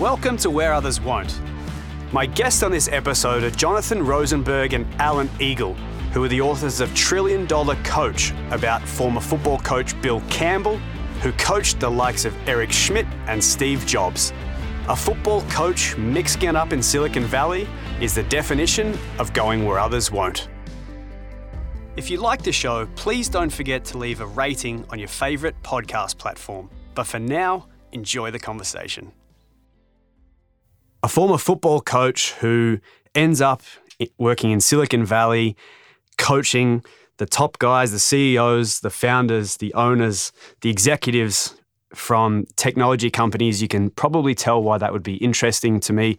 Welcome to Where Others Won't. My guests on this episode are Jonathan Rosenberg and Alan Eagle, who are the authors of Trillion Dollar Coach about former football coach Bill Campbell, who coached the likes of Eric Schmidt and Steve Jobs. A football coach mixing it up in Silicon Valley is the definition of going where others won't. If you like the show, please don't forget to leave a rating on your favourite podcast platform. But for now, enjoy the conversation. A former football coach who ends up working in Silicon Valley, coaching the top guys, the CEOs, the founders, the owners, the executives from technology companies. You can probably tell why that would be interesting to me.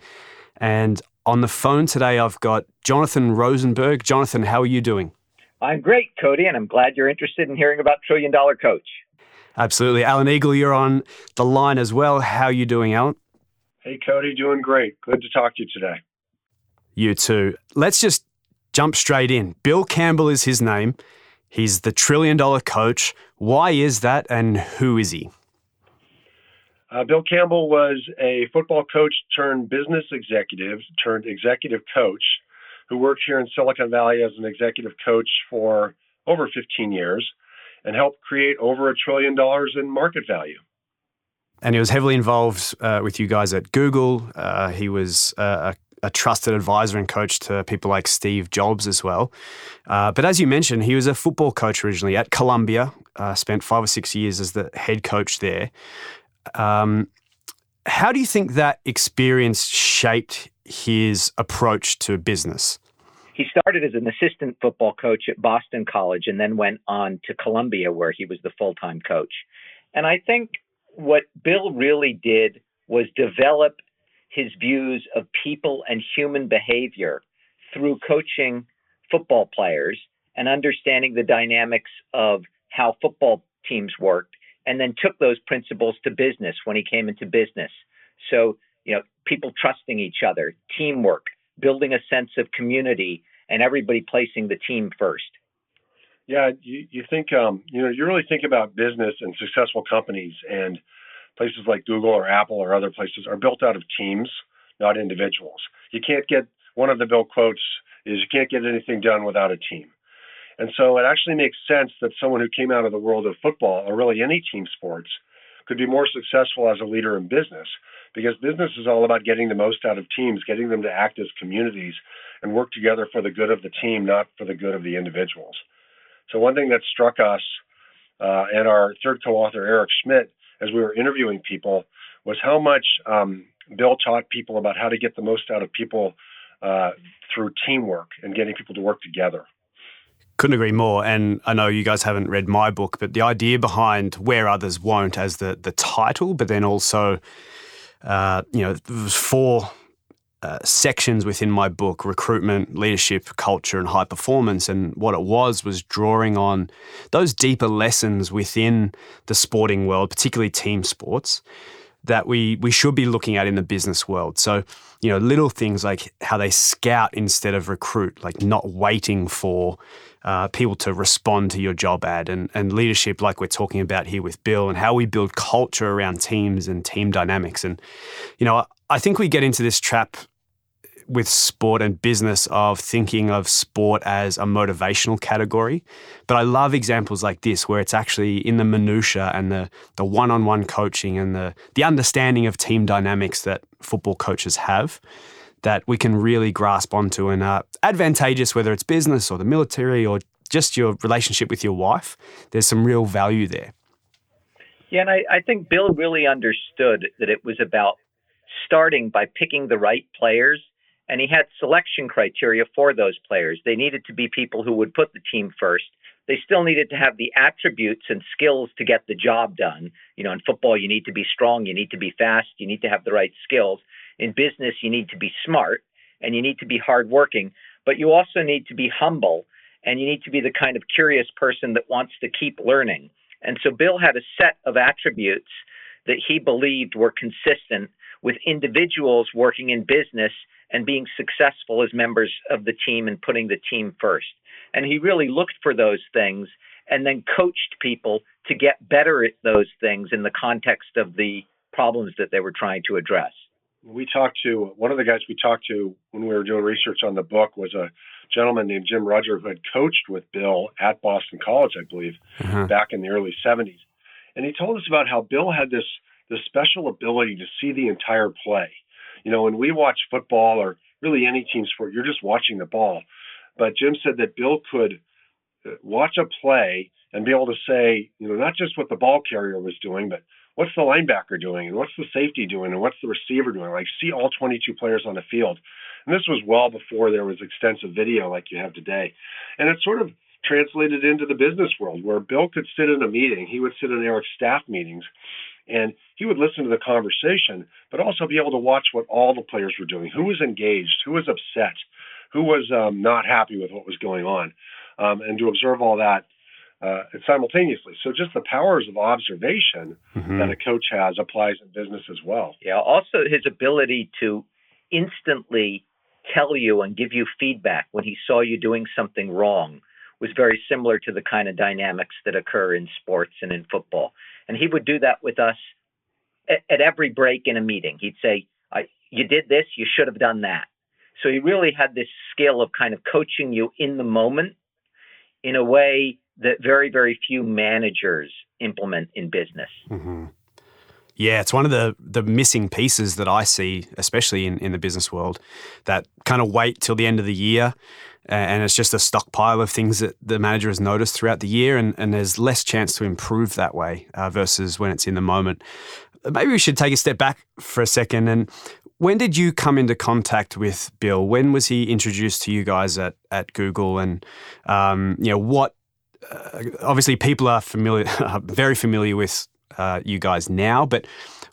And on the phone today, I've got Jonathan Rosenberg. Jonathan, how are you doing? I'm great, Cody, and I'm glad you're interested in hearing about Trillion Dollar Coach. Absolutely. Alan Eagle, you're on the line as well. How are you doing, Alan? Hey, Cody, doing great. Good to talk to you today. You too. Let's just jump straight in. Bill Campbell is his name. He's the trillion dollar coach. Why is that, and who is he? Uh, Bill Campbell was a football coach turned business executive turned executive coach who worked here in Silicon Valley as an executive coach for over 15 years and helped create over a trillion dollars in market value. And he was heavily involved uh, with you guys at Google. Uh, he was uh, a, a, trusted advisor and coach to people like Steve Jobs as well. Uh, but as you mentioned, he was a football coach originally at Columbia, uh, spent five or six years as the head coach there. Um, how do you think that experience shaped his approach to business? He started as an assistant football coach at Boston College and then went on to Columbia, where he was the full time coach. And I think what Bill really did was develop his views of people and human behavior through coaching football players and understanding the dynamics of how football teams worked and then took those principles to business when he came into business. So, you know, people trusting each other, teamwork, building a sense of community, and everybody placing the team first. Yeah, you, you think, um, you know, you really think about business and successful companies, and places like Google or Apple or other places are built out of teams, not individuals. You can't get one of the Bill quotes is you can't get anything done without a team. And so it actually makes sense that someone who came out of the world of football, or really any team sports, could be more successful as a leader in business because business is all about getting the most out of teams, getting them to act as communities and work together for the good of the team, not for the good of the individuals. So, one thing that struck us uh, and our third co author, Eric Schmidt, as we were interviewing people, was how much um, Bill taught people about how to get the most out of people uh, through teamwork and getting people to work together. Couldn't agree more. And I know you guys haven't read my book, but the idea behind Where Others Won't as the, the title, but then also, uh, you know, four uh, sections within my book recruitment, leadership, culture, and high performance. And what it was was drawing on those deeper lessons within the sporting world, particularly team sports, that we, we should be looking at in the business world. So, you know, little things like how they scout instead of recruit, like not waiting for uh, people to respond to your job ad and, and leadership, like we're talking about here with Bill, and how we build culture around teams and team dynamics. And, you know, I think we get into this trap with sport and business of thinking of sport as a motivational category. But I love examples like this where it's actually in the minutia and the the one-on-one coaching and the the understanding of team dynamics that football coaches have that we can really grasp onto and are advantageous whether it's business or the military or just your relationship with your wife. There's some real value there. Yeah, and I, I think Bill really understood that it was about starting by picking the right players and he had selection criteria for those players. They needed to be people who would put the team first. They still needed to have the attributes and skills to get the job done. You know, in football, you need to be strong, you need to be fast, you need to have the right skills. In business, you need to be smart and you need to be hardworking, but you also need to be humble and you need to be the kind of curious person that wants to keep learning. And so Bill had a set of attributes that he believed were consistent with individuals working in business and being successful as members of the team and putting the team first. And he really looked for those things and then coached people to get better at those things in the context of the problems that they were trying to address. we talked to one of the guys we talked to when we were doing research on the book was a gentleman named Jim Rudger who had coached with Bill at Boston College, I believe, uh-huh. back in the early 70s. And he told us about how Bill had this this special ability to see the entire play. You know, when we watch football or really any team sport, you're just watching the ball. But Jim said that Bill could uh, watch a play and be able to say, you know, not just what the ball carrier was doing, but what's the linebacker doing and what's the safety doing and what's the receiver doing? Like see all 22 players on the field. And this was well before there was extensive video like you have today. And it sort of translated into the business world where Bill could sit in a meeting. He would sit in Eric's staff meetings and he would listen to the conversation, but also be able to watch what all the players were doing, who was engaged, who was upset, who was um, not happy with what was going on, um, and to observe all that uh, simultaneously. So just the powers of observation mm-hmm. that a coach has applies in business as well. Yeah. Also, his ability to instantly tell you and give you feedback when he saw you doing something wrong was very similar to the kind of dynamics that occur in sports and in football. And he would do that with us at, at every break in a meeting. He'd say, "You did this. You should have done that." So he really had this skill of kind of coaching you in the moment in a way that very, very few managers implement in business. Mm-hmm. Yeah, it's one of the the missing pieces that I see, especially in, in the business world, that kind of wait till the end of the year and it's just a stockpile of things that the manager has noticed throughout the year, and, and there's less chance to improve that way uh, versus when it's in the moment. Maybe we should take a step back for a second. And when did you come into contact with Bill? When was he introduced to you guys at, at Google? And um, you know what? Uh, obviously, people are familiar, very familiar with uh, you guys now, but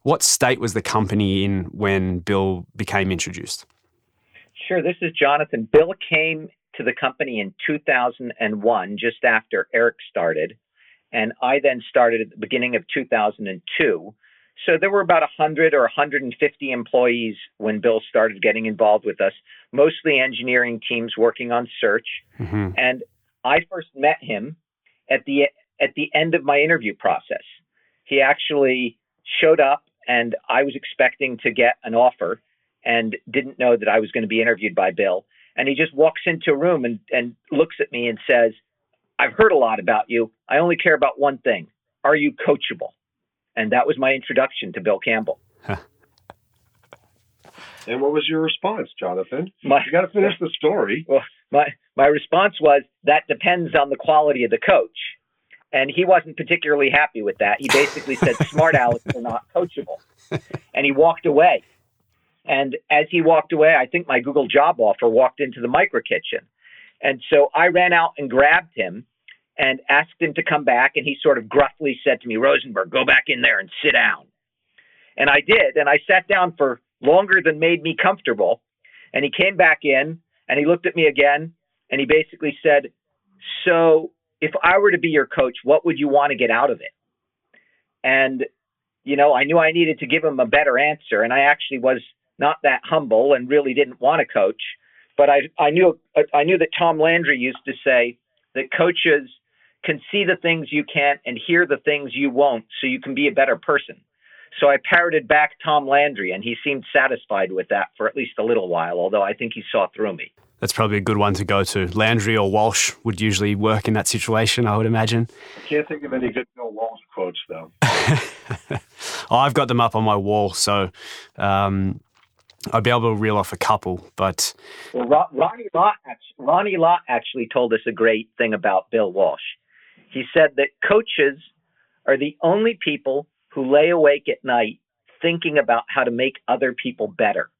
what state was the company in when Bill became introduced? Sure. This is Jonathan. Bill came to the company in 2001, just after Eric started. And I then started at the beginning of 2002. So there were about 100 or 150 employees when Bill started getting involved with us, mostly engineering teams working on search. Mm-hmm. And I first met him at the at the end of my interview process. He actually showed up and I was expecting to get an offer and didn't know that I was going to be interviewed by Bill. And he just walks into a room and, and looks at me and says, I've heard a lot about you. I only care about one thing. Are you coachable? And that was my introduction to Bill Campbell. and what was your response, Jonathan? My, you got to finish the story. Well, my my response was that depends on the quality of the coach, and he wasn't particularly happy with that. He basically said, "Smart Alex are not coachable," and he walked away. And as he walked away, I think my Google job offer walked into the micro kitchen. And so I ran out and grabbed him and asked him to come back. And he sort of gruffly said to me, Rosenberg, go back in there and sit down. And I did. And I sat down for longer than made me comfortable. And he came back in and he looked at me again and he basically said, So if I were to be your coach, what would you want to get out of it? And, you know, I knew I needed to give him a better answer. And I actually was not that humble and really didn't want to coach. But I, I knew I knew that Tom Landry used to say that coaches can see the things you can't and hear the things you won't, so you can be a better person. So I parroted back Tom Landry, and he seemed satisfied with that for at least a little while, although I think he saw through me. That's probably a good one to go to. Landry or Walsh would usually work in that situation, I would imagine. I can't think of any good Bill Walsh quotes, though. I've got them up on my wall, so um, I'd be able to reel off a couple, but well, Ronnie Lott, Ronnie Lott actually told us a great thing about Bill Walsh. He said that coaches are the only people who lay awake at night thinking about how to make other people better.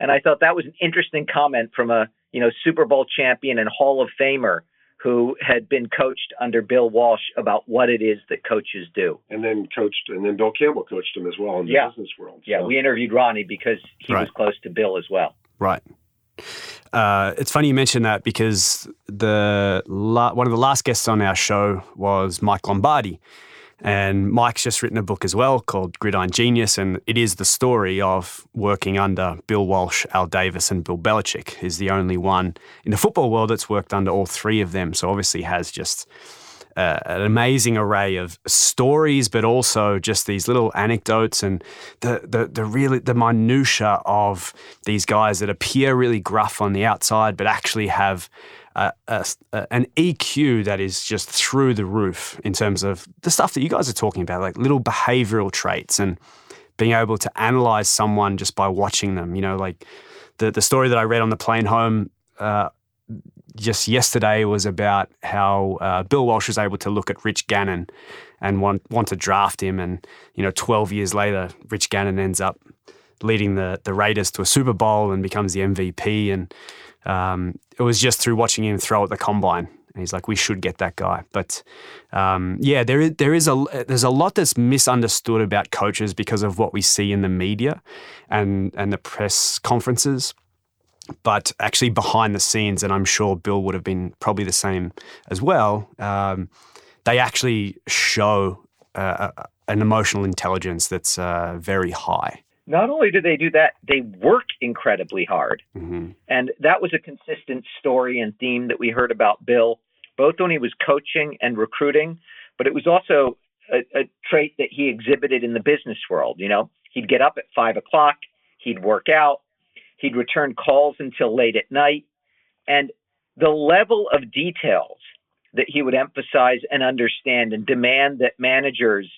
And I thought that was an interesting comment from a you know Super Bowl champion and Hall of Famer who had been coached under Bill Walsh about what it is that coaches do. And then coached, and then Bill Campbell coached him as well in the yeah. business world. So. Yeah, we interviewed Ronnie because he right. was close to Bill as well. Right. Uh, it's funny you mentioned that because the la- one of the last guests on our show was Mike Lombardi, and Mike's just written a book as well called Gridiron Genius, and it is the story of working under Bill Walsh, Al Davis, and Bill Belichick. Is the only one in the football world that's worked under all three of them. So obviously has just uh, an amazing array of stories, but also just these little anecdotes and the the the really the minutia of these guys that appear really gruff on the outside, but actually have. A, a, an EQ that is just through the roof in terms of the stuff that you guys are talking about, like little behavioral traits and being able to analyze someone just by watching them. You know, like the the story that I read on the plane home uh, just yesterday was about how uh, Bill Walsh was able to look at Rich Gannon and want want to draft him, and you know, 12 years later, Rich Gannon ends up leading the the Raiders to a Super Bowl and becomes the MVP, and um, it was just through watching him throw at the combine. And he's like, we should get that guy. But um, yeah, there is there is a there's a lot that's misunderstood about coaches because of what we see in the media and and the press conferences but actually behind the scenes, and I'm sure Bill would have been probably the same as well. Um, they actually show uh, an emotional intelligence that's uh, very high. Not only do they do that, they work incredibly hard. Mm-hmm. And that was a consistent story and theme that we heard about Bill, both when he was coaching and recruiting, but it was also a, a trait that he exhibited in the business world. You know, he'd get up at five o'clock, he'd work out, He'd return calls until late at night. And the level of details that he would emphasize and understand and demand that managers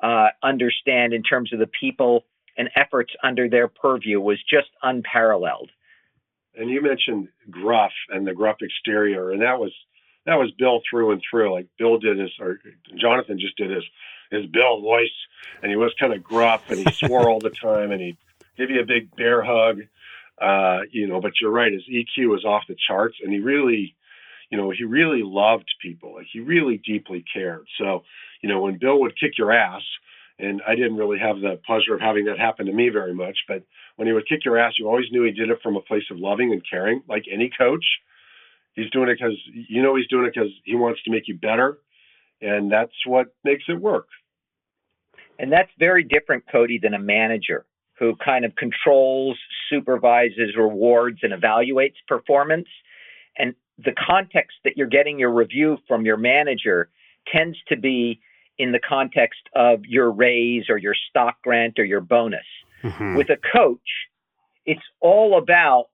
uh, understand in terms of the people and efforts under their purview was just unparalleled. And you mentioned gruff and the gruff exterior, and that was that was Bill through and through. Like Bill did his, or Jonathan just did his his Bill voice, and he was kind of gruff and he swore all the time, and he'd give you a big bear hug, uh, you know, but you're right. His EQ was off the charts, and he really, you know, he really loved people. Like he really deeply cared. So, you know, when Bill would kick your ass, and I didn't really have the pleasure of having that happen to me very much, but when he would kick your ass, you always knew he did it from a place of loving and caring, like any coach. He's doing it because you know he's doing it because he wants to make you better, and that's what makes it work. And that's very different, Cody, than a manager who kind of controls, supervises, rewards, and evaluates performance. And the context that you're getting your review from your manager tends to be in the context of your raise or your stock grant or your bonus. Mm-hmm. With a coach, it's all about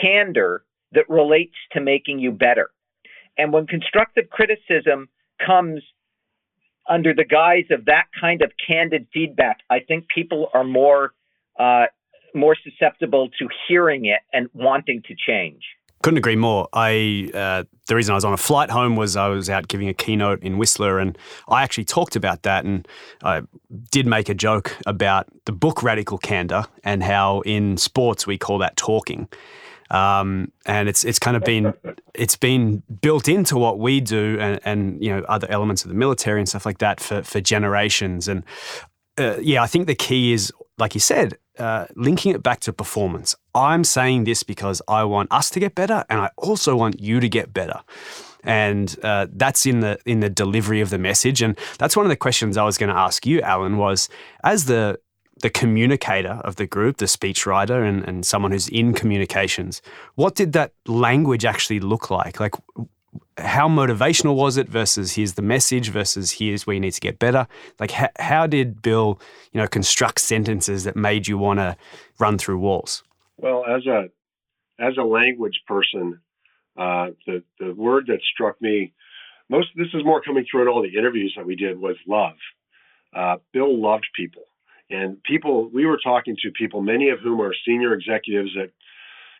candor that relates to making you better. And when constructive criticism comes under the guise of that kind of candid feedback, I think people are more uh, more susceptible to hearing it and wanting to change. Couldn't agree more. I uh, the reason I was on a flight home was I was out giving a keynote in Whistler, and I actually talked about that, and I did make a joke about the book Radical Candor and how in sports we call that talking. Um, and it's it's kind of been it's been built into what we do and, and you know other elements of the military and stuff like that for for generations and uh, yeah I think the key is like you said uh, linking it back to performance. I'm saying this because I want us to get better, and I also want you to get better. And uh, that's in the in the delivery of the message. And that's one of the questions I was going to ask you, Alan. Was as the the communicator of the group, the speechwriter, and, and someone who's in communications, what did that language actually look like? Like, how motivational was it versus here's the message versus here's where you need to get better? Like how, how did bill you know construct sentences that made you want to run through walls? Well as a as a language person uh, the the word that struck me most this is more coming through in all the interviews that we did was love. Uh, bill loved people. And people we were talking to people many of whom are senior executives at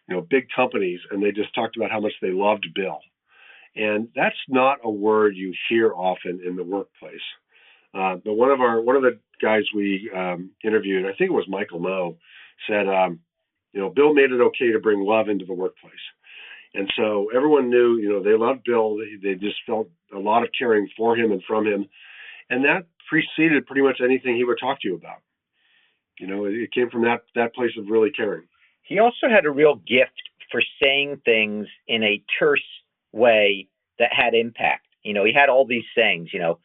you know big companies and they just talked about how much they loved bill and that's not a word you hear often in the workplace. Uh, but one of our one of the guys we um, interviewed, I think it was Michael Moe, said, um, you know, Bill made it okay to bring love into the workplace. And so everyone knew, you know, they loved Bill. They, they just felt a lot of caring for him and from him. And that preceded pretty much anything he would talk to you about. You know, it came from that that place of really caring. He also had a real gift for saying things in a terse way that had impact. You know, he had all these sayings, you know,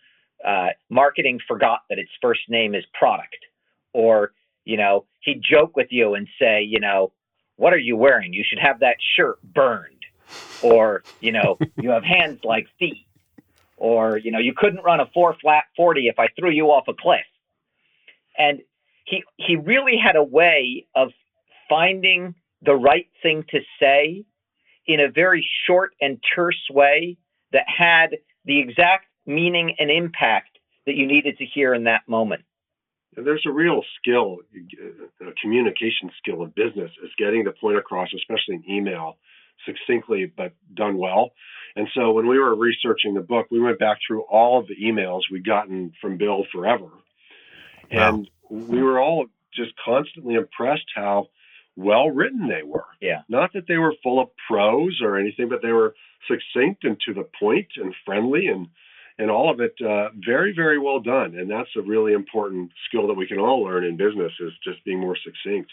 uh, marketing forgot that its first name is product. Or, you know, he'd joke with you and say, you know, what are you wearing? You should have that shirt burned. Or, you know, you have hands like feet. or you know you couldn't run a four flat 40 if I threw you off a cliff. And he he really had a way of finding the right thing to say in a very short and terse way that had the exact meaning and impact that you needed to hear in that moment. There's a real skill, a communication skill of business is getting the point across, especially in email, succinctly but done well. And so when we were researching the book, we went back through all of the emails we'd gotten from Bill forever. And we were all just constantly impressed how well written they were. Yeah. Not that they were full of prose or anything, but they were succinct and to the point and friendly and and all of it uh, very very well done. And that's a really important skill that we can all learn in business is just being more succinct.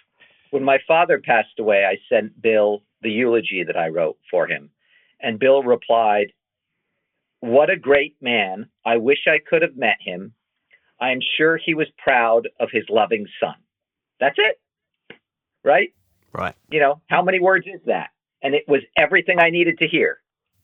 When my father passed away, I sent Bill the eulogy that I wrote for him, and Bill replied, "What a great man! I wish I could have met him. I am sure he was proud of his loving son." That's it right? Right. You know, how many words is that? And it was everything I needed to hear.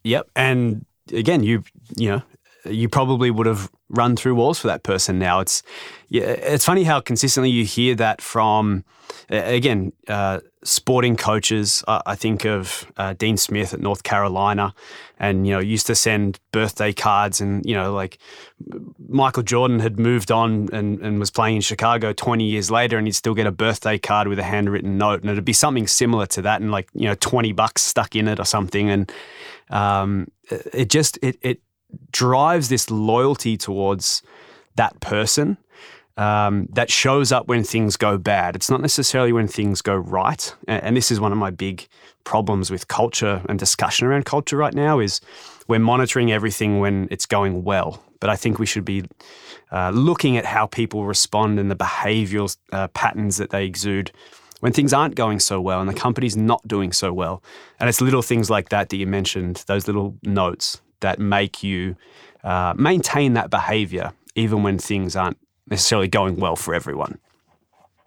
Yep. And again, you you know, you probably would have run through walls for that person now. It's yeah, it's funny how consistently you hear that from again uh, sporting coaches. I think of uh, Dean Smith at North Carolina, and you know used to send birthday cards, and you know like Michael Jordan had moved on and, and was playing in Chicago 20 years later, and he'd still get a birthday card with a handwritten note, and it'd be something similar to that, and like you know 20 bucks stuck in it or something, and um, it just it it drives this loyalty towards that person um, that shows up when things go bad. It's not necessarily when things go right. And, and, this is one of my big problems with culture and discussion around culture right now is we're monitoring everything when it's going well. But I think we should be uh, looking at how people respond and the behavioral uh, patterns that they exude when things aren't going so well and the company's not doing so well. And it's little things like that that you mentioned, those little notes that make you uh, maintain that behavior even when things aren't necessarily going well for everyone.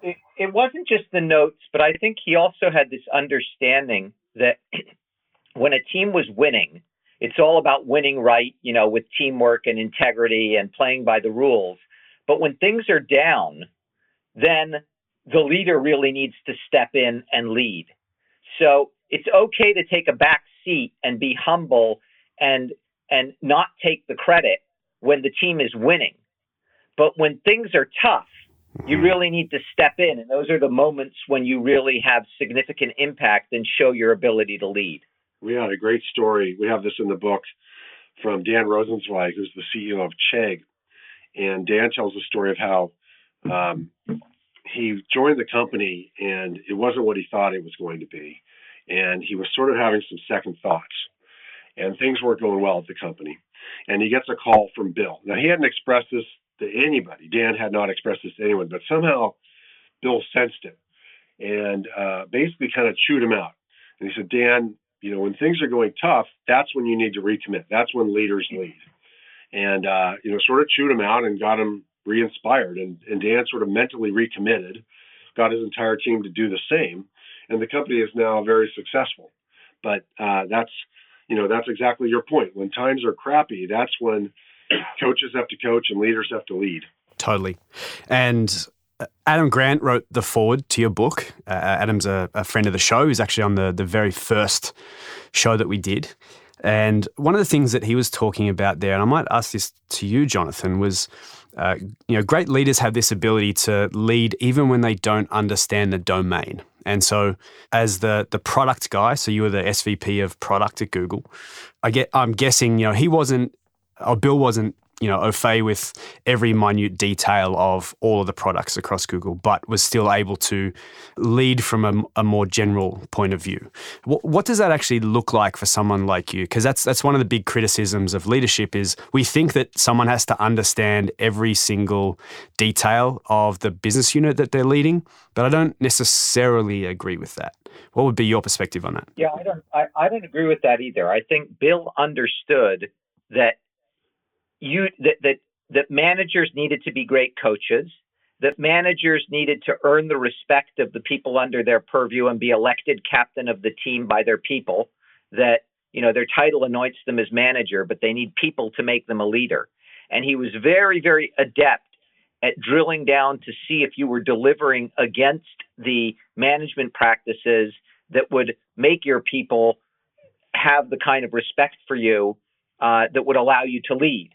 It, it wasn't just the notes, but I think he also had this understanding that when a team was winning, it's all about winning right, you know, with teamwork and integrity and playing by the rules. But when things are down, then the leader really needs to step in and lead. So it's okay to take a back seat and be humble and and not take the credit when the team is winning. But when things are tough, you mm-hmm. really need to step in. And those are the moments when you really have significant impact and show your ability to lead. We had a great story. We have this in the book from Dan Rosensweig, who's the CEO of Chegg. And Dan tells the story of how um, he joined the company and it wasn't what he thought it was going to be. And he was sort of having some second thoughts and things weren't going well at the company. And he gets a call from Bill. Now, he hadn't expressed this to anybody. Dan had not expressed this to anyone, but somehow Bill sensed it and uh, basically kind of chewed him out. And he said, Dan, you know, when things are going tough, that's when you need to recommit. That's when leaders lead. And, uh, you know, sort of chewed him out and got him re inspired. And, and Dan sort of mentally recommitted, got his entire team to do the same. And the company is now very successful. But uh, that's, you know, that's exactly your point. When times are crappy, that's when coaches have to coach and leaders have to lead. Totally. And uh, Adam Grant wrote the foreword to your book. Uh, Adam's a, a, friend of the show. He's actually on the, the very first show that we did. And one of the things that he was talking about there, and I might ask this to you, Jonathan, was uh, you know, great leaders have this ability to lead even when they don't understand the domain. And so, as the the product guy, so you were the SVP of product at Google. I get, I'm guessing, you know, he wasn't, or Bill wasn't you know, au fait with every minute detail of all of the products across Google, but was still able to lead from a, a more general point of view. What, what, does that actually look like for someone like you? Because that's that's one of the big criticisms of leadership is we think that someone has to understand every single detail of the business unit that they're leading, but I don't necessarily agree with that. What would be your perspective on that? Yeah, I don't I, I don't agree with that either. I think Bill understood that you that that that managers needed to be great coaches, that managers needed to earn the respect of the people under their purview and be elected captain of the team by their people, that you know, their title anoints them as manager, but they need people to make them a leader. And he was very, very adept at drilling down to see if you were delivering against the management practices that would make your people have the kind of respect for you uh, that would allow you to lead.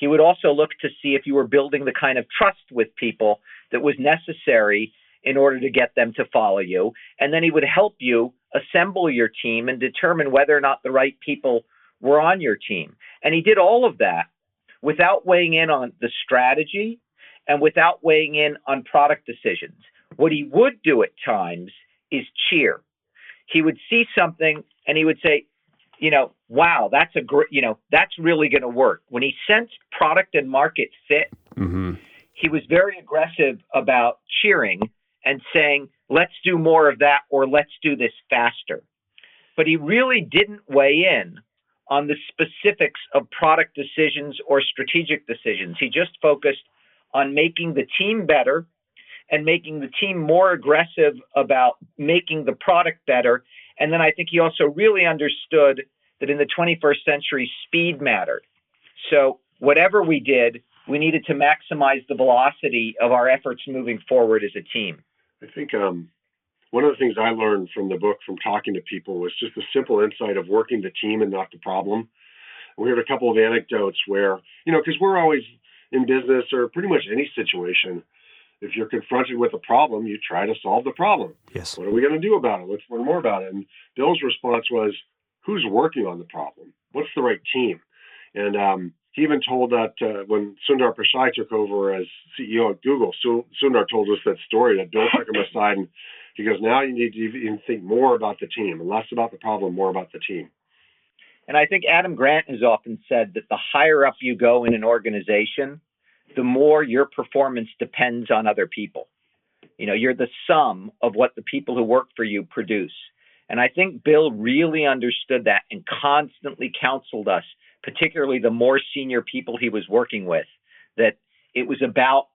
He would also look to see if you were building the kind of trust with people that was necessary in order to get them to follow you. And then he would help you assemble your team and determine whether or not the right people were on your team. And he did all of that without weighing in on the strategy and without weighing in on product decisions. What he would do at times is cheer. He would see something and he would say, you know, wow, that's a great, you know, that's really going to work. When he sensed product and market fit, mm-hmm. he was very aggressive about cheering and saying, let's do more of that or let's do this faster. But he really didn't weigh in on the specifics of product decisions or strategic decisions. He just focused on making the team better and making the team more aggressive about making the product better. And then I think he also really understood that in the 21st century, speed mattered. So, whatever we did, we needed to maximize the velocity of our efforts moving forward as a team. I think um, one of the things I learned from the book, from talking to people, was just the simple insight of working the team and not the problem. We heard a couple of anecdotes where, you know, because we're always in business or pretty much any situation, if you're confronted with a problem, you try to solve the problem. Yes. What are we going to do about it? Let's learn more about it. And Bill's response was, who's working on the problem? What's the right team? And um, he even told that uh, when Sundar Pichai took over as CEO at Google, Sundar told us that story that Bill took him aside and he goes, now you need to even think more about the team and less about the problem, more about the team. And I think Adam Grant has often said that the higher up you go in an organization, the more your performance depends on other people. You know, you're the sum of what the people who work for you produce. And I think Bill really understood that and constantly counseled us, particularly the more senior people he was working with, that it was about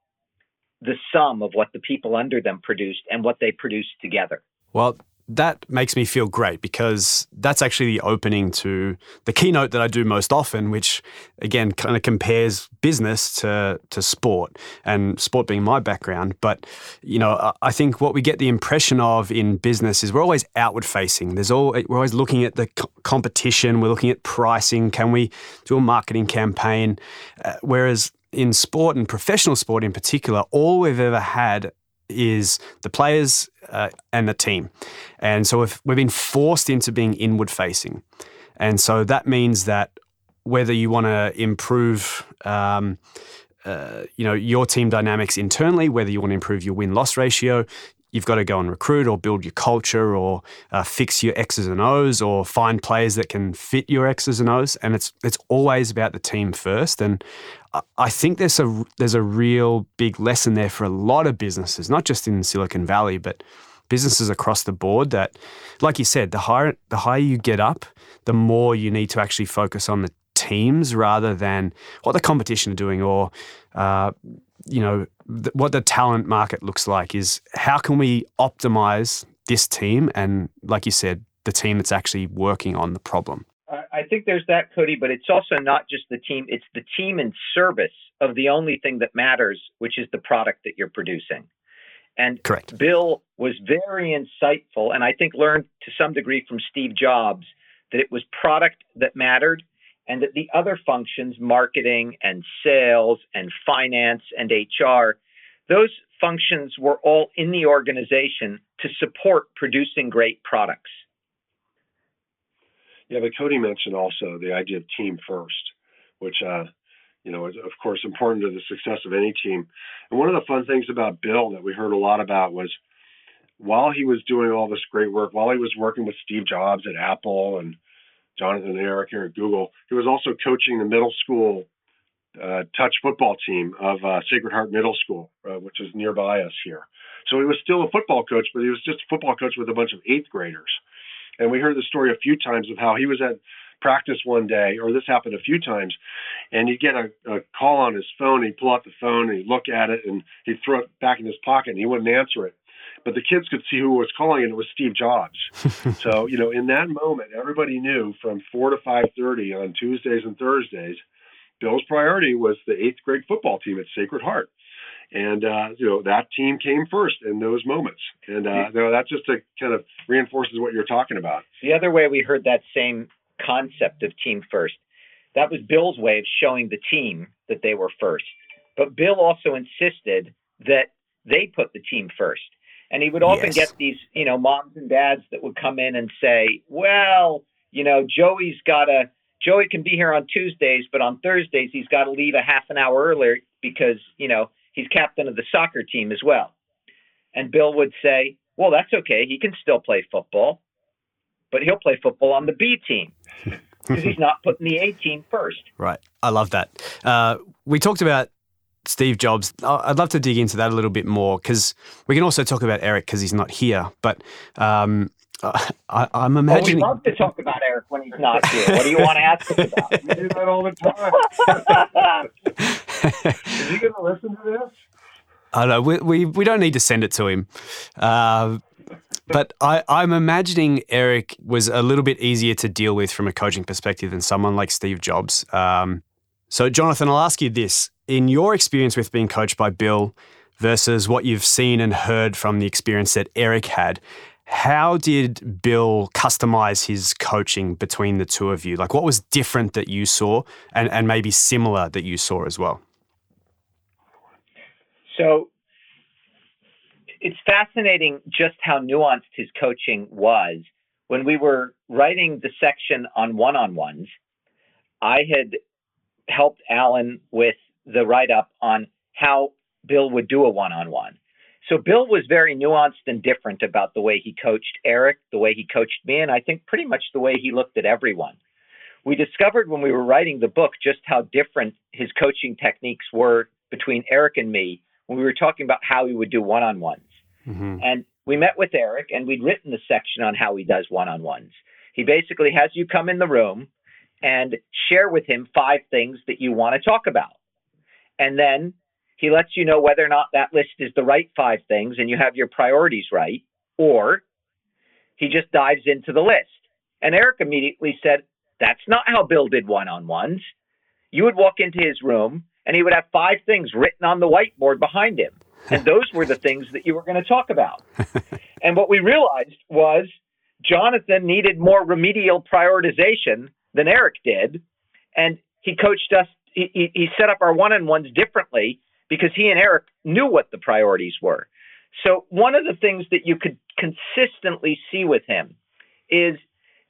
the sum of what the people under them produced and what they produced together. Well, that makes me feel great because that's actually the opening to the keynote that I do most often, which again kind of compares business to, to sport and sport being my background. But, you know, I think what we get the impression of in business is we're always outward facing. There's all, we're always looking at the competition, we're looking at pricing. Can we do a marketing campaign? Uh, whereas in sport and professional sport in particular, all we've ever had is the players uh, and the team. And so we've, we've been forced into being inward facing. And so that means that whether you want to improve, um, uh, you know, your team dynamics internally, whether you want to improve your win loss ratio, you've got to go and recruit or build your culture or uh, fix your X's and O's or find players that can fit your X's and O's. And it's it's always about the team first. And I think there's a there's a real big lesson there for a lot of businesses, not just in Silicon Valley, but businesses across the board. That, like you said, the higher the higher you get up, the more you need to actually focus on the teams rather than what the competition are doing or uh, you know th- what the talent market looks like. Is how can we optimize this team and, like you said, the team that's actually working on the problem. I think there's that, Cody, but it's also not just the team, it's the team in service of the only thing that matters, which is the product that you're producing. And Correct. Bill was very insightful, and I think learned to some degree from Steve Jobs that it was product that mattered and that the other functions, marketing and sales and finance and HR, those functions were all in the organization to support producing great products. Yeah, but Cody mentioned also the idea of team first, which uh, you know is of course important to the success of any team. And one of the fun things about Bill that we heard a lot about was while he was doing all this great work, while he was working with Steve Jobs at Apple and Jonathan Eric here at Google, he was also coaching the middle school uh, touch football team of uh, Sacred Heart Middle School, uh, which is nearby us here. So he was still a football coach, but he was just a football coach with a bunch of eighth graders. And we heard the story a few times of how he was at practice one day, or this happened a few times, and he'd get a, a call on his phone, he'd pull out the phone and he'd look at it and he'd throw it back in his pocket and he wouldn't answer it. but the kids could see who was calling, and it was Steve Jobs. so you know, in that moment, everybody knew from four to five thirty on Tuesdays and Thursdays, Bill's priority was the eighth grade football team at Sacred Heart. And uh, you know that team came first in those moments, and uh, you know, that just a, kind of reinforces what you're talking about. The other way we heard that same concept of team first, that was Bill's way of showing the team that they were first. But Bill also insisted that they put the team first. And he would often yes. get these, you know, moms and dads that would come in and say, well, you know, Joey's got to, Joey can be here on Tuesdays, but on Thursdays, he's got to leave a half an hour earlier because, you know, he's captain of the soccer team as well. And Bill would say, well, that's okay. He can still play football, but he'll play football on the B team because he's not putting the A team first. Right. I love that. Uh, we talked about Steve Jobs. I'd love to dig into that a little bit more because we can also talk about Eric because he's not here. But um, I, am imagining. Oh, we love to talk about Eric when he's not here. What do you want to ask us about? We do that all the time. Is he going to listen to this? I know we, we we don't need to send it to him. Uh, but I, I'm imagining Eric was a little bit easier to deal with from a coaching perspective than someone like Steve Jobs. Um, so, Jonathan, I'll ask you this in your experience with being coached by Bill versus what you've seen and heard from the experience that Eric had, how did Bill customize his coaching between the two of you? Like, what was different that you saw and, and maybe similar that you saw as well? So, it's fascinating just how nuanced his coaching was. When we were writing the section on one on ones, I had helped Alan with the write up on how Bill would do a one on one. So Bill was very nuanced and different about the way he coached Eric, the way he coached me, and I think pretty much the way he looked at everyone. We discovered when we were writing the book just how different his coaching techniques were between Eric and me when we were talking about how he would do one on ones. Mm-hmm. And we met with Eric and we'd written the section on how he does one on ones. He basically has you come in the room and share with him five things that you want to talk about. And then he lets you know whether or not that list is the right five things and you have your priorities right, or he just dives into the list. And Eric immediately said, That's not how Bill did one on ones. You would walk into his room and he would have five things written on the whiteboard behind him. And those were the things that you were going to talk about. and what we realized was Jonathan needed more remedial prioritization than Eric did. And he coached us, he, he set up our one on ones differently because he and Eric knew what the priorities were. So, one of the things that you could consistently see with him is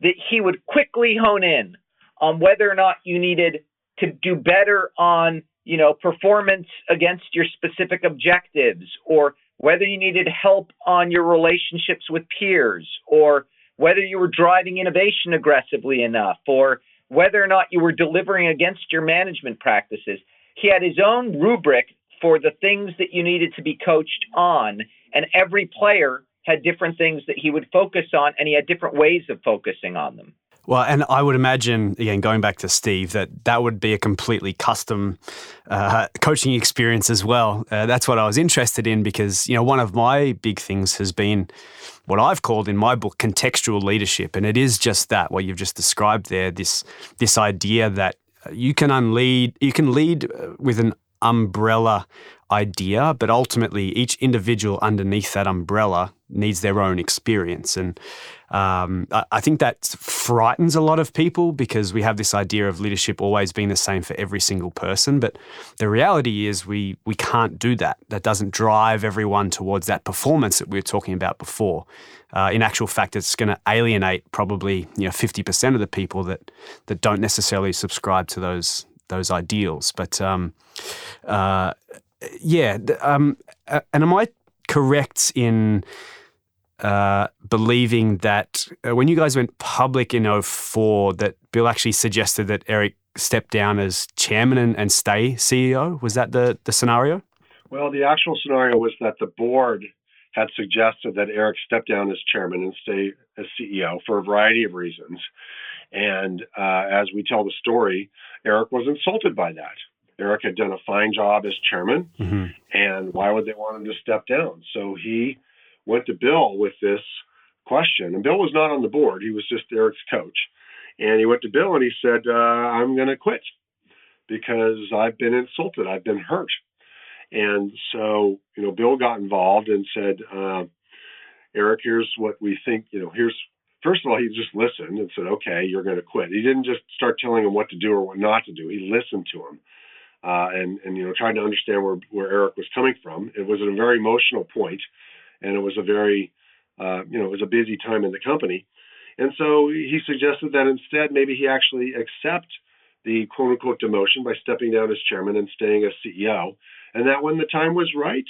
that he would quickly hone in on whether or not you needed to do better on you know performance against your specific objectives or whether you needed help on your relationships with peers or whether you were driving innovation aggressively enough or whether or not you were delivering against your management practices. He had his own rubric for the things that you needed to be coached on, and every player had different things that he would focus on, and he had different ways of focusing on them. Well, and I would imagine, again, going back to Steve, that that would be a completely custom uh, coaching experience as well. Uh, that's what I was interested in because, you know, one of my big things has been what I've called in my book contextual leadership. And it is just that, what you've just described there, this, this idea that you can unlead, you can lead uh, with an umbrella idea, but ultimately each individual underneath that umbrella needs their own experience. And um, I, I, think that frightens a lot of people because we have this idea of leadership always being the same for every single person. But the reality is we we can't do that. That doesn't drive everyone towards that performance that we were talking about before. Uh, in actual fact, it's going to alienate probably you know fifty percent of the people that that don't necessarily subscribe to those those ideals. But um, uh, yeah, um, and am I correct in uh, believing that uh, when you guys went public in 04, that Bill actually suggested that Eric step down as chairman and, and stay CEO? Was that the, the scenario? Well, the actual scenario was that the board had suggested that Eric step down as chairman and stay as CEO for a variety of reasons. And uh, as we tell the story, Eric was insulted by that. Eric had done a fine job as chairman, mm-hmm. and why would they want him to step down? So he went to Bill with this question. And Bill was not on the board, he was just Eric's coach. And he went to Bill and he said, uh, I'm going to quit because I've been insulted, I've been hurt. And so, you know, Bill got involved and said, uh, Eric, here's what we think, you know, here's, first of all, he just listened and said, okay, you're going to quit. He didn't just start telling him what to do or what not to do. He listened to him. Uh, and, and, you know, trying to understand where, where Eric was coming from. It was a very emotional point, and it was a very, uh, you know, it was a busy time in the company. And so he suggested that instead, maybe he actually accept the quote unquote demotion by stepping down as chairman and staying as CEO. And that when the time was right,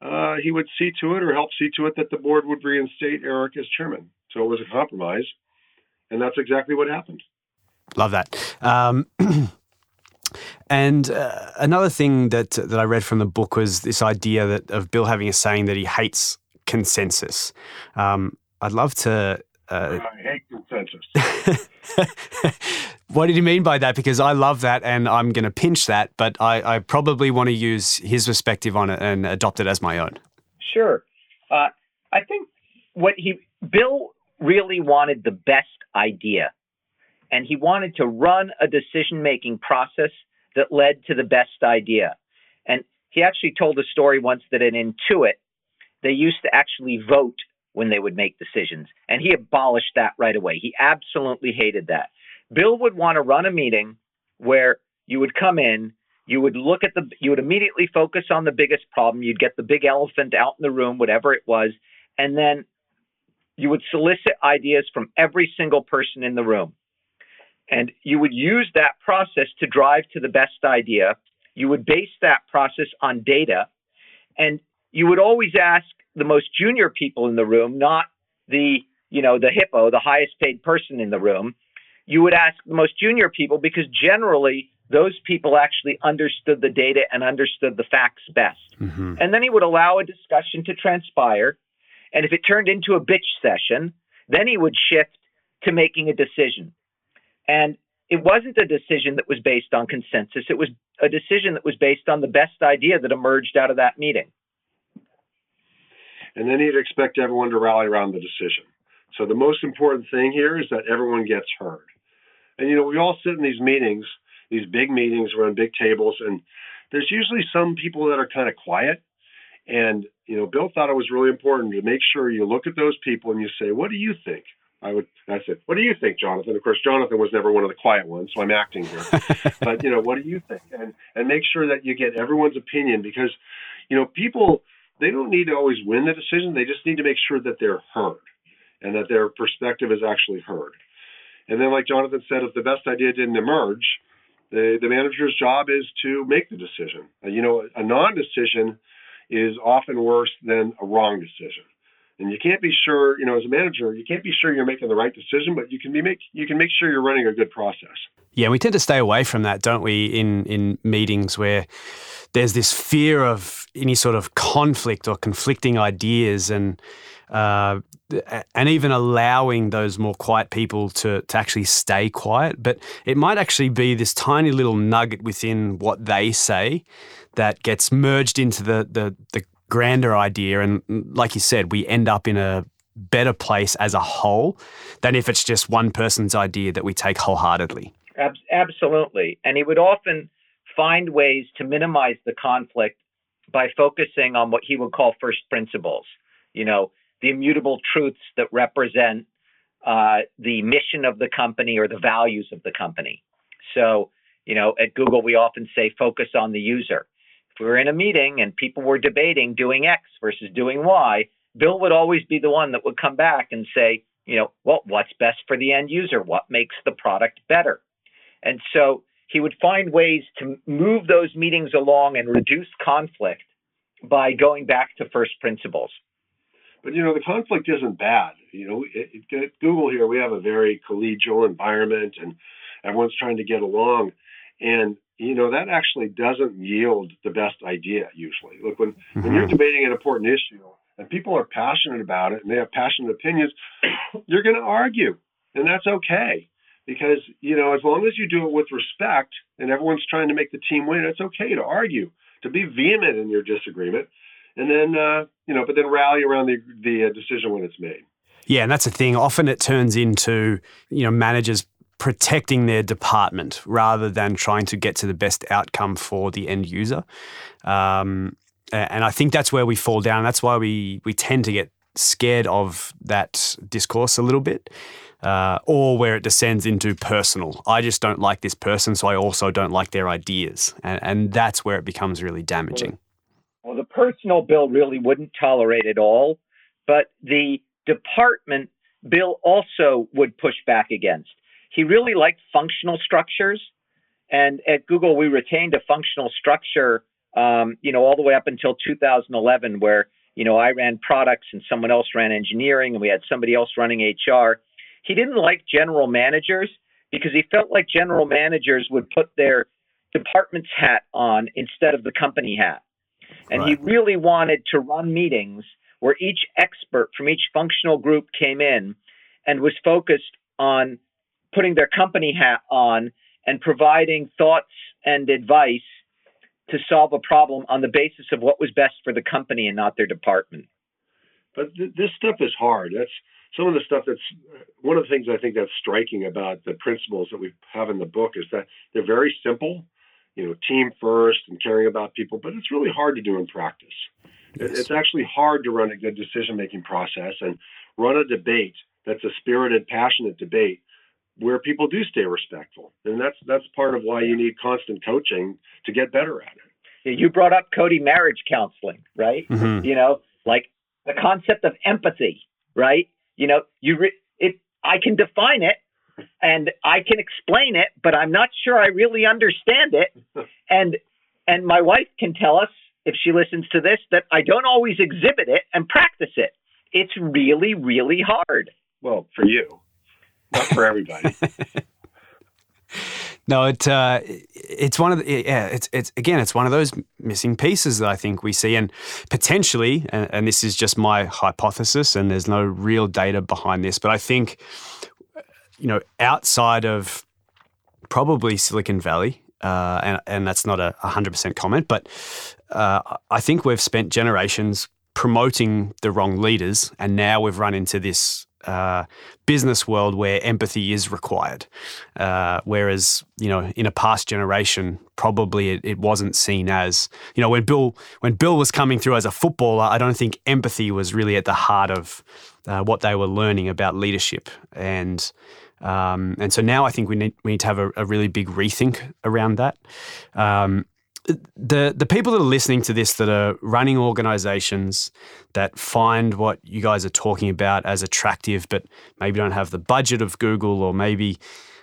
uh, he would see to it or help see to it that the board would reinstate Eric as chairman. So it was a compromise. And that's exactly what happened. Love that. Um, and uh, another thing that that I read from the book was this idea that of Bill having a saying that he hates consensus. Um, I'd love to. Uh, I hate consensus. what did he mean by that? Because I love that and I'm going to pinch that, but I, I, probably want to use his perspective on it and adopt it as my own. Sure. Uh, I think what he, Bill really wanted the best idea and he wanted to run a decision making process that led to the best idea. And he actually told a story once that in Intuit, they used to actually vote when they would make decisions. And he abolished that right away. He absolutely hated that. Bill would want to run a meeting where you would come in, you would look at the, you would immediately focus on the biggest problem, you'd get the big elephant out in the room, whatever it was, and then you would solicit ideas from every single person in the room. And you would use that process to drive to the best idea. You would base that process on data. And you would always ask the most junior people in the room, not the, you know, the hippo, the highest paid person in the room. You would ask the most junior people because generally those people actually understood the data and understood the facts best. Mm-hmm. And then he would allow a discussion to transpire. And if it turned into a bitch session, then he would shift to making a decision. And it wasn't a decision that was based on consensus. It was a decision that was based on the best idea that emerged out of that meeting. And then he'd expect everyone to rally around the decision. So the most important thing here is that everyone gets heard. And you know, we all sit in these meetings, these big meetings around big tables, and there's usually some people that are kind of quiet. And you know, Bill thought it was really important to make sure you look at those people and you say, "What do you think?" I would. I said, "What do you think, Jonathan?" Of course, Jonathan was never one of the quiet ones, so I'm acting here. but you know, what do you think? And and make sure that you get everyone's opinion because, you know, people they don't need to always win the decision. They just need to make sure that they're heard and that their perspective is actually heard. And then, like Jonathan said, if the best idea didn't emerge, the the manager's job is to make the decision. You know, a non-decision is often worse than a wrong decision. And you can't be sure, you know, as a manager, you can't be sure you're making the right decision, but you can be make you can make sure you're running a good process. Yeah, we tend to stay away from that, don't we, in in meetings where there's this fear of any sort of conflict or conflicting ideas and uh, and even allowing those more quiet people to, to actually stay quiet. But it might actually be this tiny little nugget within what they say that gets merged into the, the, the grander idea. And like you said, we end up in a better place as a whole than if it's just one person's idea that we take wholeheartedly. Absolutely. And he would often find ways to minimize the conflict by focusing on what he would call first principles, you know, the immutable truths that represent uh, the mission of the company or the values of the company. So, you know, at Google, we often say focus on the user we were in a meeting and people were debating doing X versus doing Y, Bill would always be the one that would come back and say, you know, well, what's best for the end user? What makes the product better? And so he would find ways to move those meetings along and reduce conflict by going back to first principles. But you know, the conflict isn't bad. You know, at Google here, we have a very collegial environment, and everyone's trying to get along. And you know that actually doesn't yield the best idea usually. Look, when mm-hmm. when you're debating an important issue and people are passionate about it and they have passionate opinions, you're going to argue, and that's okay because you know as long as you do it with respect and everyone's trying to make the team win, it's okay to argue, to be vehement in your disagreement, and then uh, you know, but then rally around the the uh, decision when it's made. Yeah, and that's the thing. Often it turns into you know managers protecting their department rather than trying to get to the best outcome for the end user. Um, and I think that's where we fall down. That's why we we tend to get scared of that discourse a little bit. Uh, or where it descends into personal. I just don't like this person, so I also don't like their ideas. And, and that's where it becomes really damaging. Well, the personal bill really wouldn't tolerate it all, but the department bill also would push back against. He really liked functional structures. And at Google, we retained a functional structure, um, you know, all the way up until 2011, where you know, I ran products and someone else ran engineering and we had somebody else running HR. He didn't like general managers because he felt like general managers would put their department's hat on instead of the company hat. And right. he really wanted to run meetings where each expert from each functional group came in and was focused on putting their company hat on and providing thoughts and advice to solve a problem on the basis of what was best for the company and not their department. But th- this stuff is hard. That's some of the stuff that's one of the things I think that's striking about the principles that we have in the book is that they're very simple, you know, team first and caring about people, but it's really hard to do in practice. Yes. It's actually hard to run a good decision making process and run a debate that's a spirited, passionate debate where people do stay respectful. And that's that's part of why you need constant coaching to get better at it. You brought up Cody marriage counseling, right? Mm-hmm. You know, like the concept of empathy, right? You know, you re- it I can define it and I can explain it, but I'm not sure I really understand it. and and my wife can tell us if she listens to this that I don't always exhibit it and practice it. It's really really hard. Well, for you not for everybody. no, it uh, it's one of the yeah it's it's again it's one of those missing pieces that I think we see and potentially and, and this is just my hypothesis and there's no real data behind this, but I think you know outside of probably Silicon Valley uh, and and that's not a hundred percent comment, but uh, I think we've spent generations promoting the wrong leaders, and now we've run into this uh, business world where empathy is required. Uh, whereas, you know, in a past generation, probably it, it, wasn't seen as, you know, when Bill when Bill was coming through as a footballer, I don't think empathy was really at the heart of uh, what they were learning about leadership. And um, and so now I think we need we need to have a, a really big rethink around that. Um, the the people that are listening to this that are running organizations that find what you guys are talking about as attractive, but maybe don't have the budget of Google, or maybe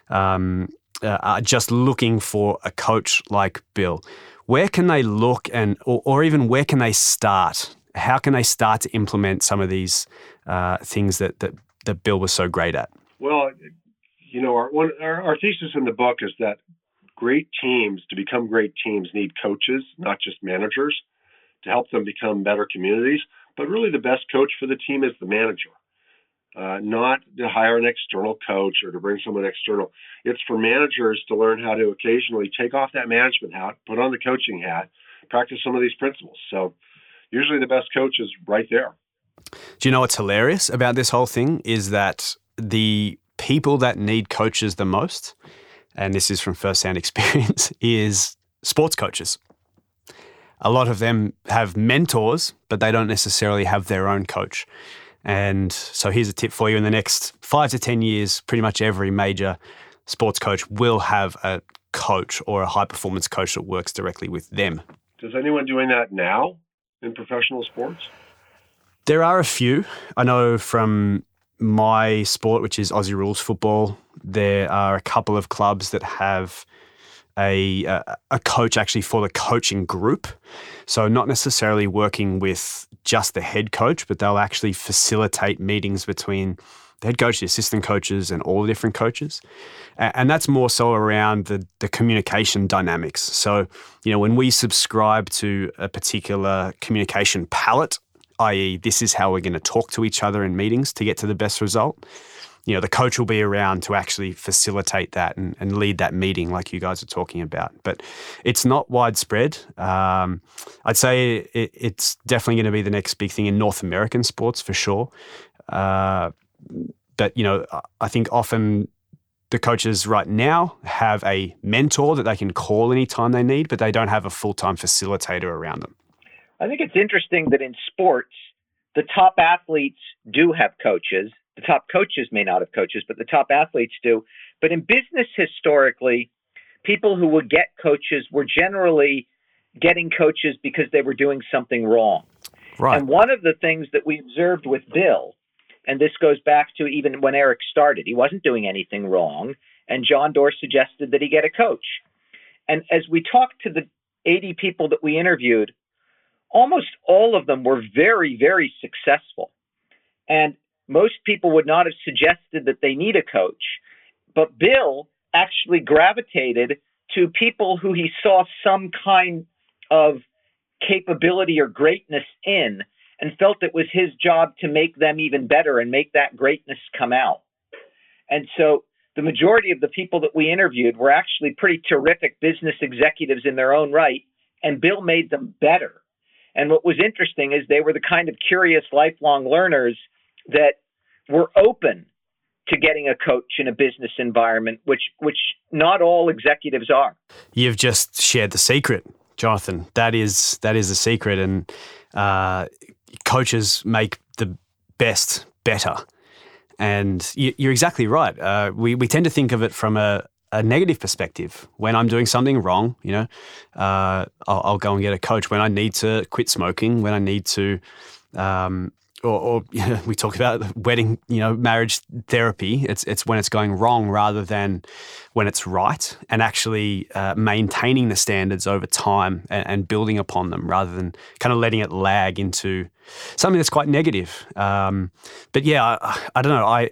um, uh, are just looking for a coach like Bill. Where can they look, and or, or, even where can they start? How can they start to implement some of these uh, things that, that that Bill was so great at? Well, you know, our, one, our, our thesis in the book is that great teams, to become great teams, need coaches, not just managers, to help them become better communities. But really, the best coach for the team is the manager, uh, not to hire an external coach or to bring someone external. It's for managers to learn how to occasionally take off that management hat, put on the coaching hat, practice some of these principles. So, usually, the best coach is right there. Do you know what's hilarious about this whole thing is that the people that need coaches the most and this is from first-hand experience, is sports coaches. A lot of them have mentors, but they don't necessarily have their own coach. And so here's a tip for you in the next five to 10 years, pretty much every major sports coach will have a coach or a high performance coach that works directly with them. Does anyone doing that now in professional sports? There are a few. I know from my sport, which is Aussie rules football, there are a couple of clubs that have a, a, a coach actually for the coaching group. So not necessarily working with just the head coach, but they'll actually facilitate meetings between the head coach, the assistant coaches, and all the different coaches. And that's more so around the, the communication dynamics. So, you know, when we subscribe to a particular communication palette, i.e., this is how we're going to talk to each other in meetings to get to the best result, you know, the coach will be around to actually facilitate that and, and lead that meeting, like you guys are talking about. But it's not widespread. Um, I'd say it, it's definitely going to be the next big thing in North American sports for sure. Uh, but you know, I think often the coaches right now have a mentor that they can call anytime they need, but they don't have a full time facilitator around them. I think it's interesting that in sports, the top athletes do have coaches. The top coaches may not have coaches, but the top athletes do. But in business, historically, people who would get coaches were generally getting coaches because they were doing something wrong. Right. And one of the things that we observed with Bill, and this goes back to even when Eric started, he wasn't doing anything wrong. And John Doerr suggested that he get a coach. And as we talked to the 80 people that we interviewed, almost all of them were very, very successful. And most people would not have suggested that they need a coach. But Bill actually gravitated to people who he saw some kind of capability or greatness in and felt it was his job to make them even better and make that greatness come out. And so the majority of the people that we interviewed were actually pretty terrific business executives in their own right, and Bill made them better. And what was interesting is they were the kind of curious, lifelong learners that were open to getting a coach in a business environment, which which not all executives are. You've just shared the secret, Jonathan. That is that is the secret, and uh, coaches make the best better. And you're exactly right. Uh, we we tend to think of it from a a negative perspective. When I'm doing something wrong, you know, uh, I'll, I'll, go and get a coach. When I need to quit smoking, when I need to, um, or, or you know, we talk about wedding, you know, marriage therapy. It's it's when it's going wrong rather than when it's right, and actually uh, maintaining the standards over time and, and, building upon them rather than kind of letting it lag into something that's quite negative. Um, but yeah, I, I don't know. I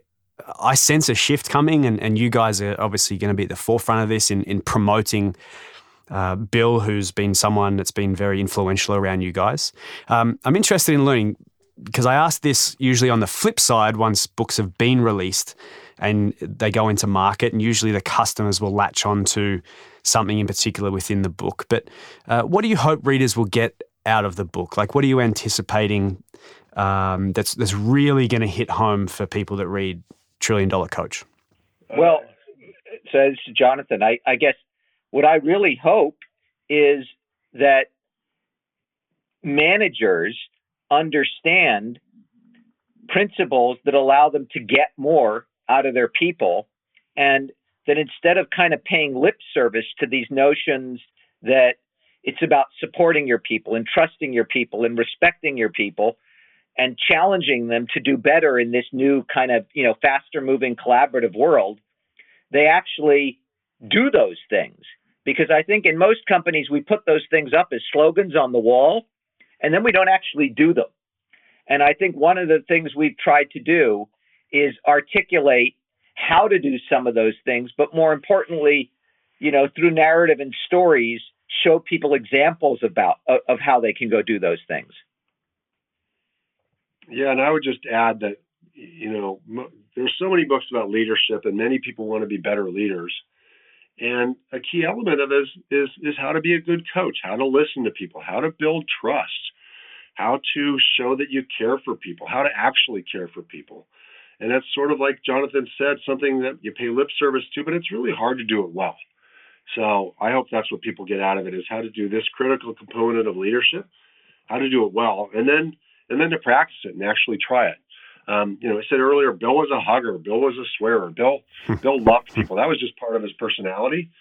I sense a shift coming, and, and you guys are obviously going to be at the forefront of this in, in promoting uh, Bill, who's been someone that's been very influential around you guys. Um, I'm interested in learning because I ask this usually on the flip side once books have been released and they go into market, and usually the customers will latch on to something in particular within the book. But uh, what do you hope readers will get out of the book? Like, what are you anticipating um, that's that's really going to hit home for people that read trillion dollar coach? Well, says Jonathan, I, I guess what I really hope is that managers understand principles that allow them to get more out of their people and that instead of kind of paying lip service to these notions that it's about supporting your people and trusting your people and respecting your people and challenging them to do better in this new kind of you know faster moving collaborative world they actually do those things. Because i think in most companies we put those things up as slogans on the wall and then we don't actually do them. And i think one of the things we've tried to do is articulate how to do some of those things but more importantly you know through narrative and stories show people examples about of, of how they can go do those things yeah, and I would just add that you know there's so many books about leadership, and many people want to be better leaders. And a key element of this is is how to be a good coach, how to listen to people, how to build trust, how to show that you care for people, how to actually care for people. And that's sort of like Jonathan said, something that you pay lip service to, but it's really hard to do it well. So I hope that's what people get out of it is how to do this critical component of leadership, how to do it well, and then and then to practice it and actually try it. Um, you know, I said earlier, Bill was a hugger. Bill was a swearer. Bill. Bill loved people. That was just part of his personality.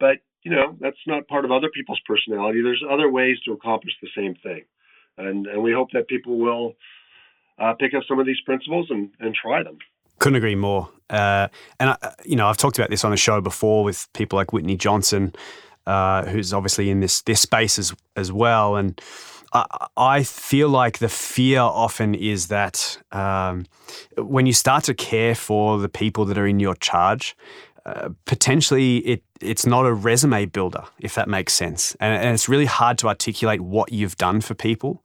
But you know, that's not part of other people's personality. There's other ways to accomplish the same thing, and and we hope that people will uh, pick up some of these principles and and try them. Couldn't agree more. Uh, and I, you know, I've talked about this on the show before with people like Whitney Johnson, uh, who's obviously in this this space as as well, and I feel like the fear often is that um, when you start to care for the people that are in your charge, uh, potentially it it's not a resume builder, if that makes sense, and, and, it's really hard to articulate what you've done for people.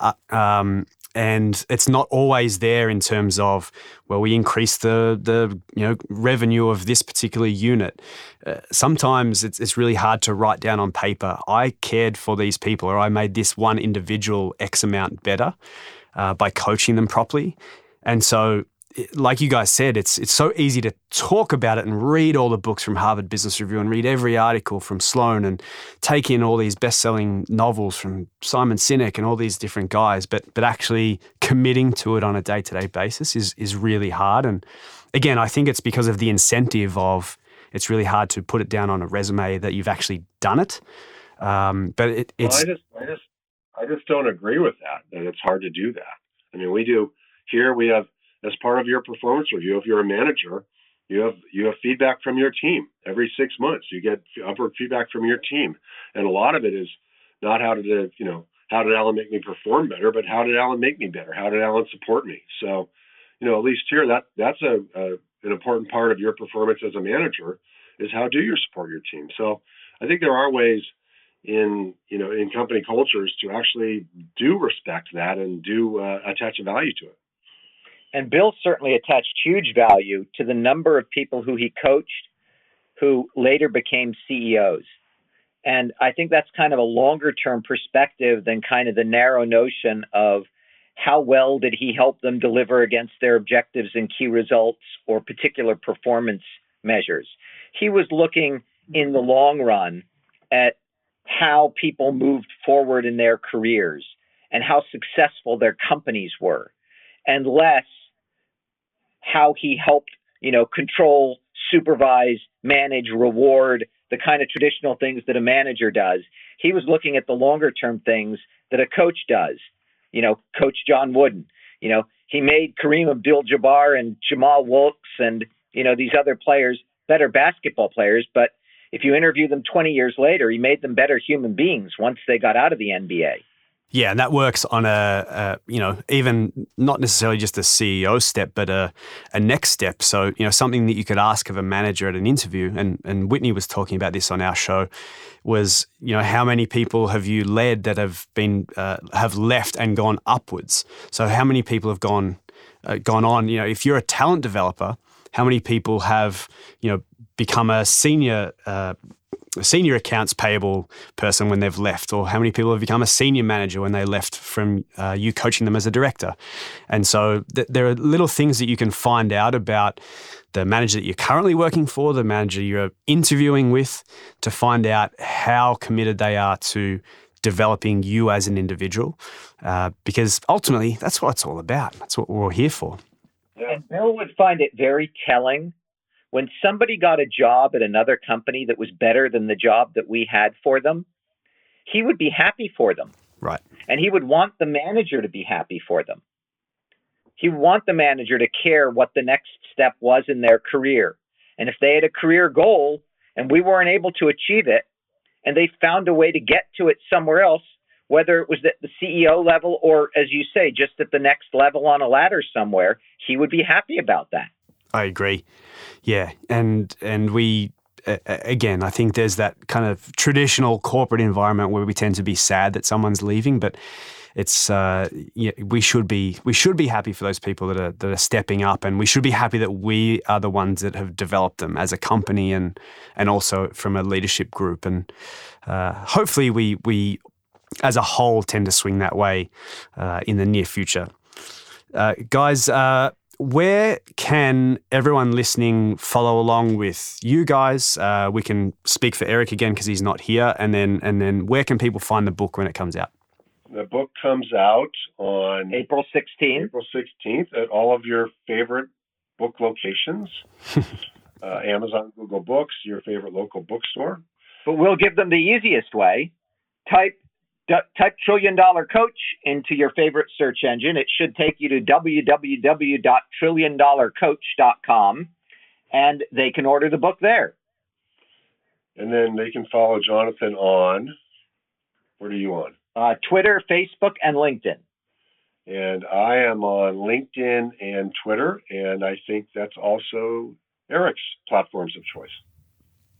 Uh, um, and it's not always there in terms of well we increase the the you know revenue of this particular unit. Uh, sometimes it's, it's really hard to write down on paper i cared for these people or i made this one individual x amount better uh, by coaching them properly. And so like you guys said, it's it's so easy to talk about it and read all the books from Harvard Business Review and read every article from Sloan and take in all these best-selling novels from Simon Sinek and all these different guys. But but actually committing to it on a day-to-day basis is is really hard. And again, I think it's because of the incentive of it's really hard to put it down on a resume that you've actually done it. Um, but it, it's well, I just I just I just don't agree with that. That it's hard to do that. I mean, we do here. We have as part of your performance review, if you're a manager, you have you have feedback from your team every six months. You get upward feedback from your team, and a lot of it is not how did it, you know how did Alan make me perform better, but how did Alan make me better? How did Alan support me? So, you know, at least here that that's a, a an important part of your performance as a manager is how do you support your team. So, I think there are ways in you know in company cultures to actually do respect that and do uh, attach a value to it. And Bill certainly attached huge value to the number of people who he coached who later became CEOs. And I think that's kind of a longer term perspective than kind of the narrow notion of how well did he help them deliver against their objectives and key results or particular performance measures. He was looking in the long run at how people moved forward in their careers and how successful their companies were, and less how he helped, you know, control, supervise, manage, reward, the kind of traditional things that a manager does. He was looking at the longer term things that a coach does. You know, Coach John Wooden. You know, he made Kareem Abdul-Jabbar and Jamal Wilkes and you know these other players better basketball players, but if you interview them 20 years later, he made them better human beings once they got out of the NBA. Yeah, and that works on a, a, you know even not necessarily just a CEO step, but a, a next step. So you know something that you could ask of a manager at an interview, and and Whitney was talking about this on our show, was you know how many people have you led that have been uh, have left and gone upwards. So how many people have gone uh, gone on? You know, if you're a talent developer, how many people have you know become a senior uh, a senior accounts payable person when they've left, or how many people have become a senior manager when they left from uh, you coaching them as a director. And so th- there are little things that you can find out about the manager that you're currently working for, the manager you're interviewing with, to find out how committed they are to developing you as an individual. Uh, because ultimately, that's what it's all about. That's what we're all here for. And Bill would find it very telling when somebody got a job at another company that was better than the job that we had for them, he would be happy for them. Right. And he would want the manager to be happy for them. He would want the manager to care what the next step was in their career. And if they had a career goal and we weren't able to achieve it, and they found a way to get to it somewhere else, whether it was at the CEO level or, as you say, just at the next level on a ladder somewhere, he would be happy about that. I agree. Yeah, and and we again, I think there's that kind of traditional corporate environment where we tend to be sad that someone's leaving, but it's uh, yeah, we should be we should be happy for those people that are that are stepping up, and we should be happy that we are the ones that have developed them as a company and and also from a leadership group, and uh, hopefully we we as a whole tend to swing that way uh, in the near future. Uh, guys, uh, where can everyone listening follow along with you guys? Uh, we can speak for Eric again because he's not here, and then and then where can people find the book when it comes out? The book comes out on April 16th. April 16th at all of your favorite book locations. uh, Amazon, Google Books, your favorite local bookstore. But we'll give them the easiest way. Type type trillion dollar coach into your favorite search engine. It should take you to www.trilliondollarcoach.com and they can order the book there. And then they can follow Jonathan on what are you on? Uh, Twitter, Facebook, and LinkedIn. And I am on LinkedIn and Twitter, and I think that's also Eric's platforms of choice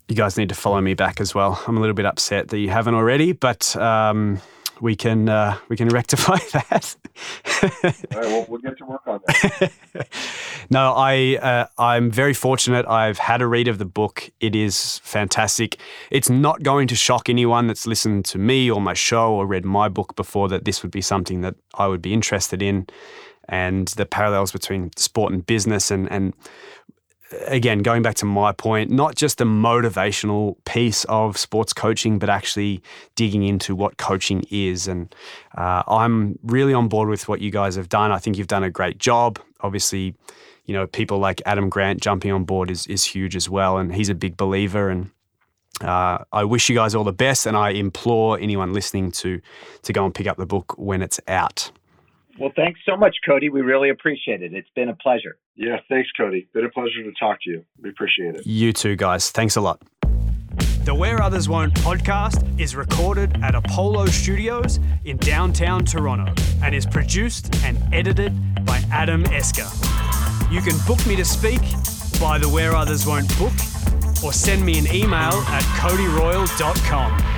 you guys need to follow me back as well. I'm a little bit upset that you haven't already, but um, we can uh, we can rectify that. All right, well, we'll get to work on that. no, I uh, I'm very fortunate. I've had a read of the book. It is fantastic. It's not going to shock anyone that's listened to me or my show or read my book before that this would be something that I would be interested in, and the parallels between sport and business and and again, going back to my point, not just the motivational piece of sports coaching, but actually digging into what coaching is. And uh, I'm really on board with what you guys have done. I think you've done a great job. Obviously, you know, people like Adam Grant jumping on board is, is huge as well. And he's a big believer. And uh, I wish you guys all the best. And I implore anyone listening to, to go and pick up the book when it's out. Well, thanks so much, Cody. We really appreciate it. It's been a pleasure. Yeah, thanks, Cody. Been a pleasure to talk to you. We appreciate it. You too, guys. Thanks a lot. The Where Others Won't podcast is recorded at Apollo Studios in downtown Toronto and is produced and edited by Adam Esker. You can book me to speak by the Where Others Won't book or send me an email at codyroyle.com.